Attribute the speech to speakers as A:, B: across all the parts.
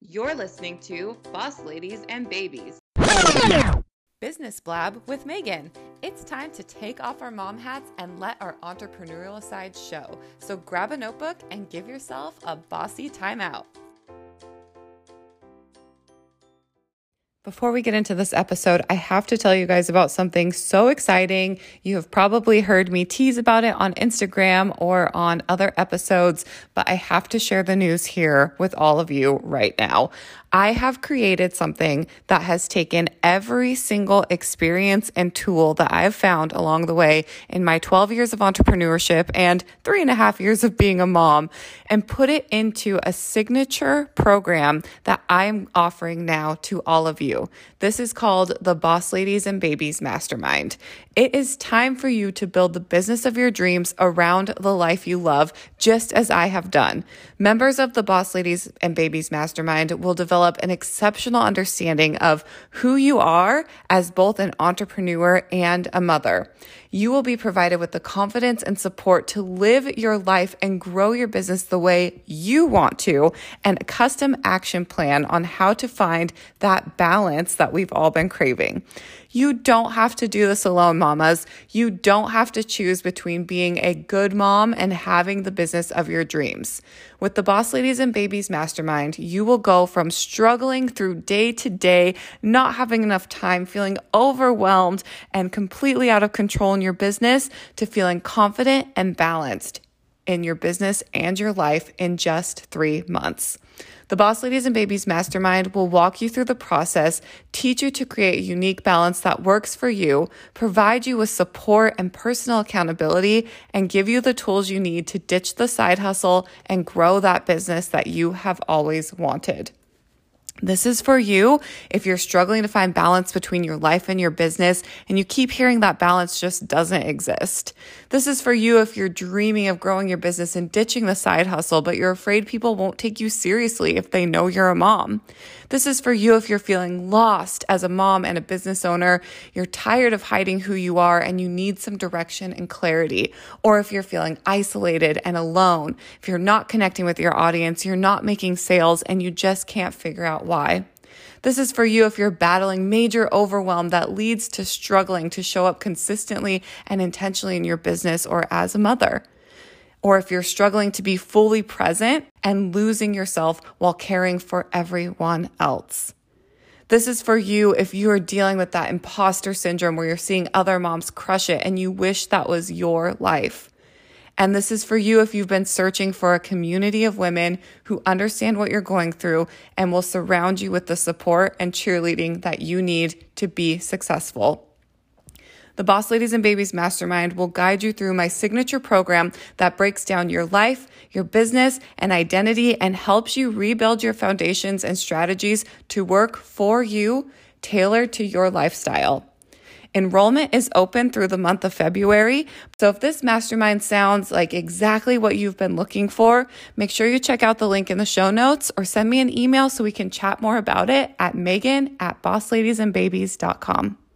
A: You're listening to Boss Ladies and Babies. Business Blab with Megan. It's time to take off our mom hats and let our entrepreneurial side show. So grab a notebook and give yourself a bossy timeout. Before we get into this episode, I have to tell you guys about something so exciting. You have probably heard me tease about it on Instagram or on other episodes, but I have to share the news here with all of you right now. I have created something that has taken every single experience and tool that I've found along the way in my 12 years of entrepreneurship and three and a half years of being a mom and put it into a signature program that I'm offering now to all of you. This is called the Boss Ladies and Babies Mastermind. It is time for you to build the business of your dreams around the life you love, just as I have done. Members of the Boss Ladies and Babies Mastermind will develop an exceptional understanding of who you are as both an entrepreneur and a mother. You will be provided with the confidence and support to live your life and grow your business the way you want to, and a custom action plan on how to find that balance that we've all been craving. You don't have to do this alone, mamas. You don't have to choose between being a good mom and having the business of your dreams. With the Boss Ladies and Babies Mastermind, you will go from struggling through day to day, not having enough time, feeling overwhelmed and completely out of control in your business, to feeling confident and balanced in your business and your life in just three months. The Boss Ladies and Babies Mastermind will walk you through the process, teach you to create a unique balance that works for you, provide you with support and personal accountability, and give you the tools you need to ditch the side hustle and grow that business that you have always wanted. This is for you if you're struggling to find balance between your life and your business and you keep hearing that balance just doesn't exist. This is for you if you're dreaming of growing your business and ditching the side hustle, but you're afraid people won't take you seriously if they know you're a mom. This is for you if you're feeling lost as a mom and a business owner, you're tired of hiding who you are and you need some direction and clarity, or if you're feeling isolated and alone, if you're not connecting with your audience, you're not making sales, and you just can't figure out why. This is for you if you're battling major overwhelm that leads to struggling to show up consistently and intentionally in your business or as a mother. Or if you're struggling to be fully present and losing yourself while caring for everyone else. This is for you if you are dealing with that imposter syndrome where you're seeing other moms crush it and you wish that was your life. And this is for you if you've been searching for a community of women who understand what you're going through and will surround you with the support and cheerleading that you need to be successful. The Boss Ladies and Babies Mastermind will guide you through my signature program that breaks down your life, your business, and identity and helps you rebuild your foundations and strategies to work for you, tailored to your lifestyle. Enrollment is open through the month of February. So if this mastermind sounds like exactly what you've been looking for, make sure you check out the link in the show notes or send me an email so we can chat more about it at megan at bossladiesandbabies.com.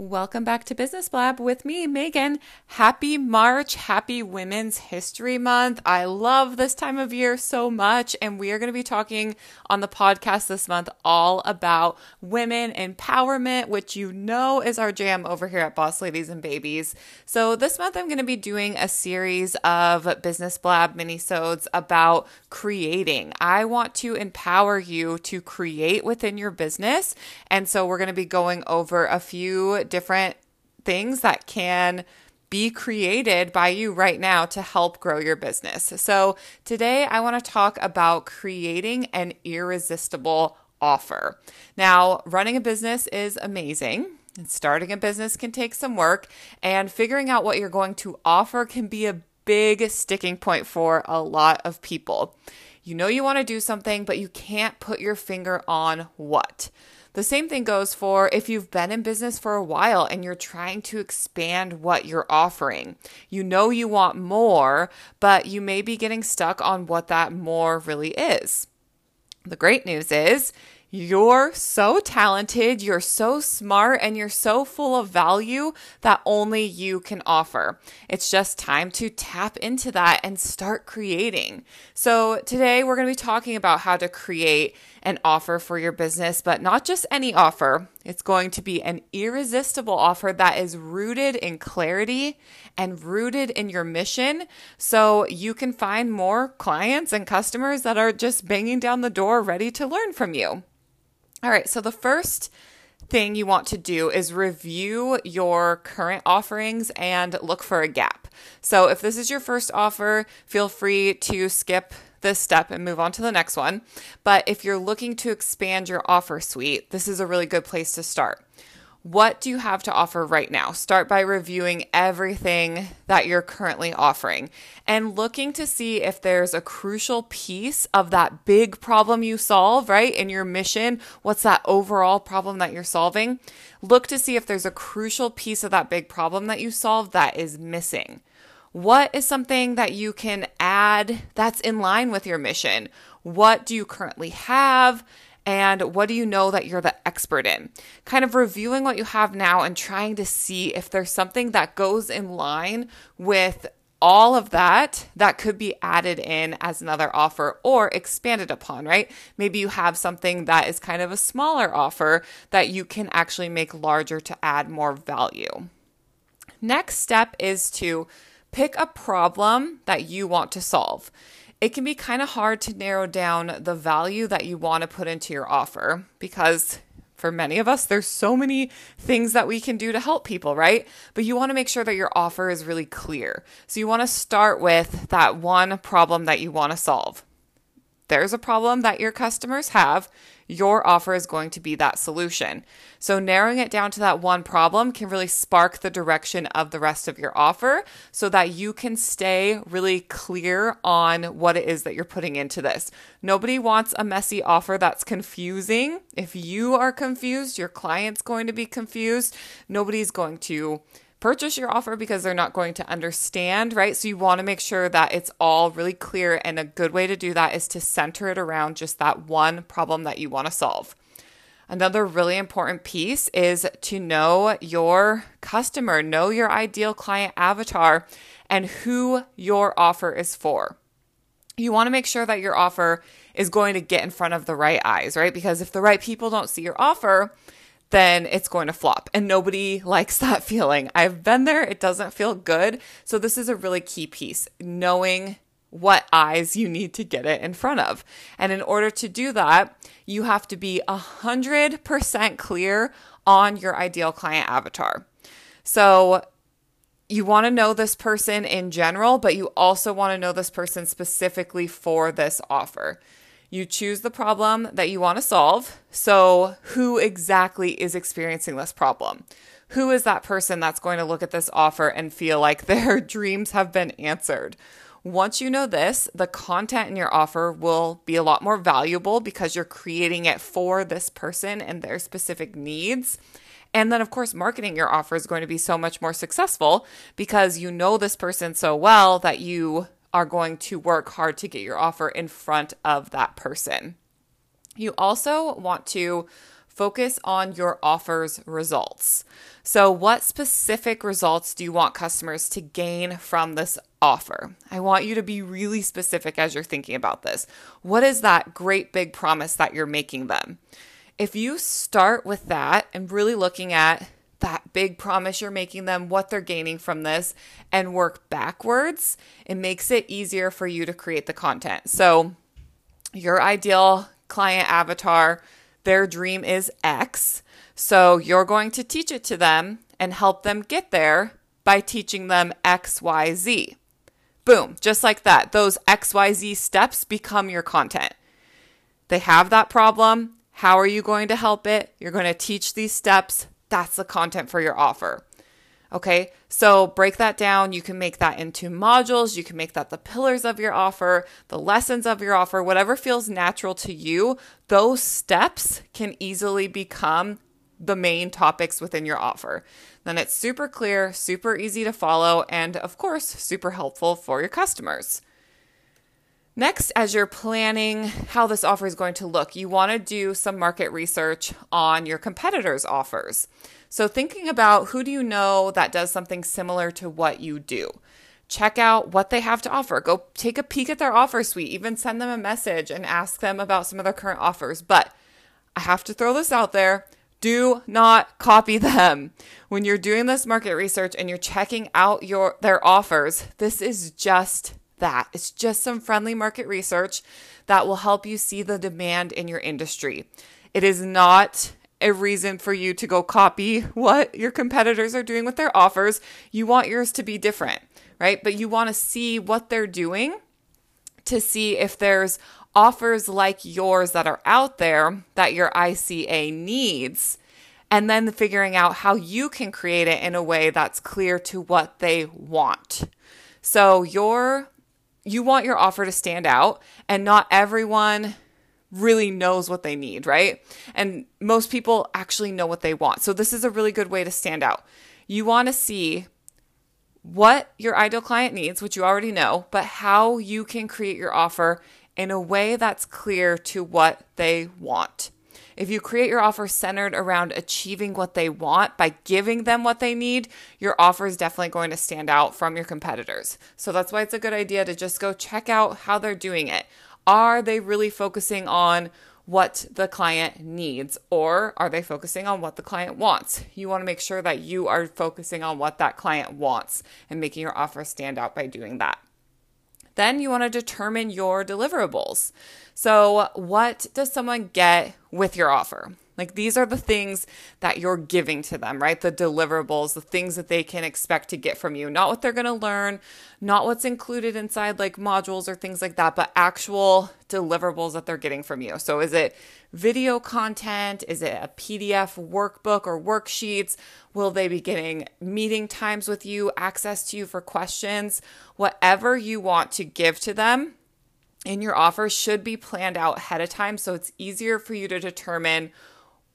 A: Welcome back to Business Blab with me, Megan. Happy March. Happy Women's History Month. I love this time of year so much. And we are going to be talking on the podcast this month all about women empowerment, which you know is our jam over here at Boss Ladies and Babies. So this month I'm going to be doing a series of Business Blab minisodes about creating. I want to empower you to create within your business. And so we're going to be going over a few different things that can be created by you right now to help grow your business. So, today I want to talk about creating an irresistible offer. Now, running a business is amazing. Starting a business can take some work, and figuring out what you're going to offer can be a big sticking point for a lot of people. You know you want to do something, but you can't put your finger on what. The same thing goes for if you've been in business for a while and you're trying to expand what you're offering. You know you want more, but you may be getting stuck on what that more really is. The great news is You're so talented, you're so smart, and you're so full of value that only you can offer. It's just time to tap into that and start creating. So, today we're going to be talking about how to create an offer for your business, but not just any offer. It's going to be an irresistible offer that is rooted in clarity and rooted in your mission so you can find more clients and customers that are just banging down the door ready to learn from you. All right, so the first thing you want to do is review your current offerings and look for a gap. So if this is your first offer, feel free to skip this step and move on to the next one. But if you're looking to expand your offer suite, this is a really good place to start. What do you have to offer right now? Start by reviewing everything that you're currently offering and looking to see if there's a crucial piece of that big problem you solve, right? In your mission, what's that overall problem that you're solving? Look to see if there's a crucial piece of that big problem that you solve that is missing. What is something that you can add that's in line with your mission? What do you currently have? And what do you know that you're the expert in? Kind of reviewing what you have now and trying to see if there's something that goes in line with all of that that could be added in as another offer or expanded upon, right? Maybe you have something that is kind of a smaller offer that you can actually make larger to add more value. Next step is to pick a problem that you want to solve it can be kind of hard to narrow down the value that you want to put into your offer because for many of us, there's so many things that we can do to help people, right? But you want to make sure that your offer is really clear. So you want to start with that one problem that you want to solve there's a problem that your customers have, your offer is going to be that solution. So, narrowing it down to that one problem can really spark the direction of the rest of your offer so that you can stay really clear on what it is that you're putting into this. Nobody wants a messy offer that's confusing. If you are confused, your client's going to be confused. Nobody's going to purchase your offer because they're not going to understand, right? So you want to make sure that it's all really clear. And a good way to do that is to center it around just that one problem that you want to solve. Another really important piece is to know your customer, know your ideal client avatar, and who your offer is for. You want to make sure that your offer is going to get in front of the right eyes, right? Because if the right people don't see your offer, then it's going to flop. And nobody likes that feeling. I've been there, it doesn't feel good. So, this is a really key piece knowing what eyes you need to get it in front of. And in order to do that, you have to be 100% clear on your ideal client avatar. So, you want to know this person in general, but you also want to know this person specifically for this offer. You choose the problem that you want to solve. So, who exactly is experiencing this problem? Who is that person that's going to look at this offer and feel like their dreams have been answered? Once you know this, the content in your offer will be a lot more valuable because you're creating it for this person and their specific needs. And then, of course, marketing your offer is going to be so much more successful because you know this person so well that you are going to work hard to get your offer in front of that person. You also want to focus on your offer's results. So, what specific results do you want customers to gain from this offer? I want you to be really specific as you're thinking about this. What is that great big promise that you're making them? If you start with that and really looking at that big promise you're making them, what they're gaining from this, and work backwards, it makes it easier for you to create the content. So, your ideal client avatar, their dream is X. So, you're going to teach it to them and help them get there by teaching them X, Y, Z. Boom, just like that. Those XYZ steps become your content. They have that problem. How are you going to help it? You're going to teach these steps that's the content for your offer. Okay, so break that down. You can make that into modules. You can make that the pillars of your offer, the lessons of your offer, whatever feels natural to you. Those steps can easily become the main topics within your offer. Then it's super clear, super easy to follow, and of course, super helpful for your customers. Next, as you're planning how this offer is going to look, you want to do some market research on your competitors' offers. So, thinking about who do you know that does something similar to what you do. Check out what they have to offer. Go take a peek at their offer suite, even send them a message and ask them about some of their current offers. But I have to throw this out there do not copy them. When you're doing this market research and you're checking out your their offers, this is just that. It's just some friendly market research that will help you see the demand in your industry. It is not a reason for you to go copy what your competitors are doing with their offers. You want yours to be different, right? But you want to see what they're doing to see if there's offers like yours that are out there that your ICA needs. And then figuring out how you can create it in a way that's clear to what they want. So, your you want your offer to stand out and not everyone really knows what they need, right? And most people actually know what they want. So this is a really good way to stand out. You want to see what your ideal client needs, which you already know, but how you can create your offer in a way that's clear to what they want. If you create your offer centered around achieving what they want by giving them what they need, your offer is definitely going to stand out from your competitors. So that's why it's a good idea to just go check out how they're doing it. Are they really focusing on what the client needs or are they focusing on what the client wants? You want to make sure that you are focusing on what that client wants and making your offer stand out by doing that. Then you want to determine your deliverables. So, what does someone get with your offer? Like these are the things that you're giving to them, right? The deliverables, the things that they can expect to get from you. Not what they're going to learn, not what's included inside like modules or things like that, but actual deliverables that they're getting from you. So is it video content? Is it a PDF workbook or worksheets? Will they be getting meeting times with you, access to you for questions? Whatever you want to give to them in your offer should be planned out ahead of time so it's easier for you to determine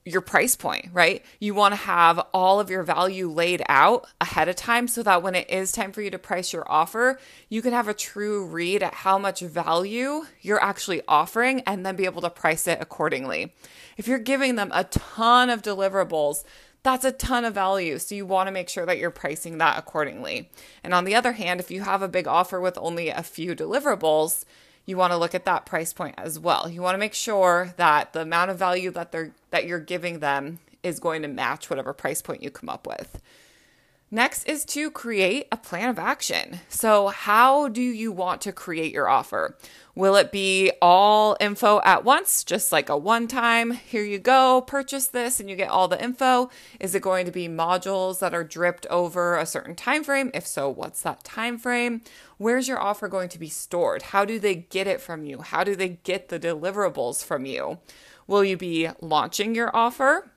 A: your price point, right? You want to have all of your value laid out ahead of time so that when it is time for you to price your offer, you can have a true read at how much value you're actually offering and then be able to price it accordingly. If you're giving them a ton of deliverables, that's a ton of value. So you want to make sure that you're pricing that accordingly. And on the other hand, if you have a big offer with only a few deliverables, you want to look at that price point as well. You want to make sure that the amount of value that they're that you're giving them is going to match whatever price point you come up with. Next is to create a plan of action. So, how do you want to create your offer? Will it be all info at once, just like a one time, here you go, purchase this and you get all the info? Is it going to be modules that are dripped over a certain time frame? If so, what's that time frame? Where's your offer going to be stored? How do they get it from you? How do they get the deliverables from you? Will you be launching your offer?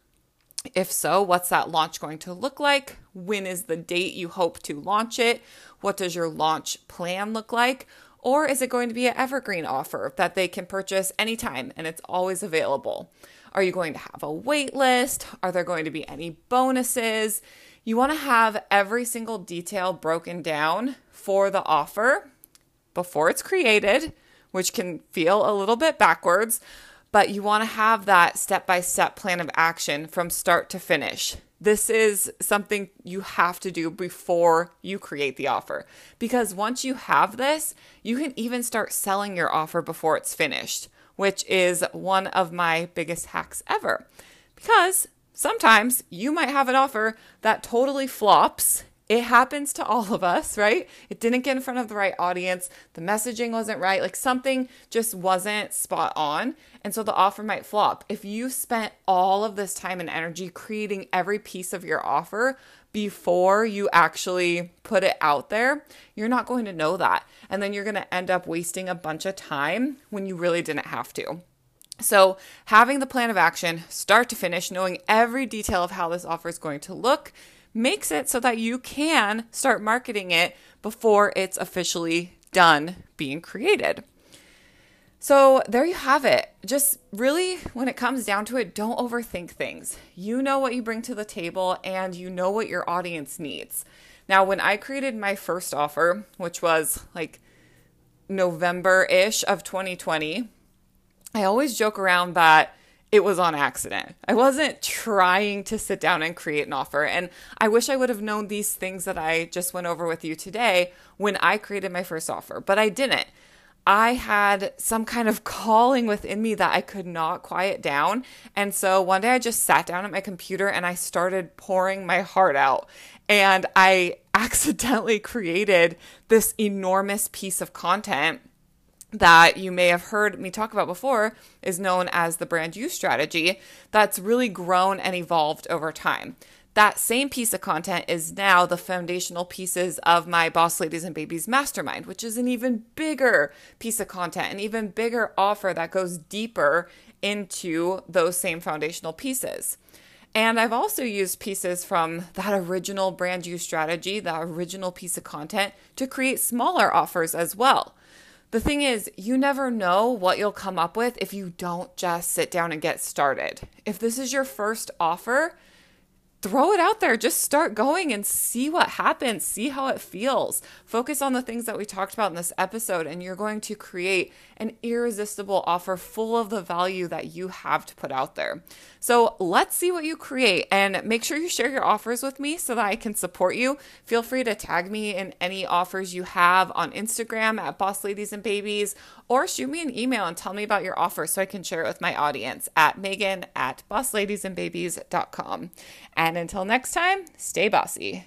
A: If so, what's that launch going to look like? When is the date you hope to launch it? What does your launch plan look like? Or is it going to be an evergreen offer that they can purchase anytime and it's always available? Are you going to have a wait list? Are there going to be any bonuses? You want to have every single detail broken down for the offer before it's created, which can feel a little bit backwards, but you want to have that step by step plan of action from start to finish. This is something you have to do before you create the offer. Because once you have this, you can even start selling your offer before it's finished, which is one of my biggest hacks ever. Because sometimes you might have an offer that totally flops it happens to all of us, right? It didn't get in front of the right audience. The messaging wasn't right. Like something just wasn't spot on. And so the offer might flop. If you spent all of this time and energy creating every piece of your offer before you actually put it out there, you're not going to know that. And then you're going to end up wasting a bunch of time when you really didn't have to. So, having the plan of action, start to finish, knowing every detail of how this offer is going to look makes it so that you can start marketing it before it's officially done being created. So, there you have it. Just really, when it comes down to it, don't overthink things. You know what you bring to the table and you know what your audience needs. Now, when I created my first offer, which was like November ish of 2020, I always joke around that it was on accident. I wasn't trying to sit down and create an offer. And I wish I would have known these things that I just went over with you today when I created my first offer, but I didn't. I had some kind of calling within me that I could not quiet down. And so one day I just sat down at my computer and I started pouring my heart out. And I accidentally created this enormous piece of content that you may have heard me talk about before is known as the brand use strategy that's really grown and evolved over time. That same piece of content is now the foundational pieces of my Boss Ladies and Babies Mastermind, which is an even bigger piece of content, an even bigger offer that goes deeper into those same foundational pieces. And I've also used pieces from that original brand use strategy, that original piece of content, to create smaller offers as well. The thing is, you never know what you'll come up with if you don't just sit down and get started. If this is your first offer, throw it out there. Just start going and see what happens, see how it feels. Focus on the things that we talked about in this episode, and you're going to create an irresistible offer full of the value that you have to put out there. So let's see what you create and make sure you share your offers with me so that I can support you. Feel free to tag me in any offers you have on Instagram at Boss Ladies and Babies or shoot me an email and tell me about your offer so I can share it with my audience at Megan at bossladiesandbabies.com. And until next time, stay bossy.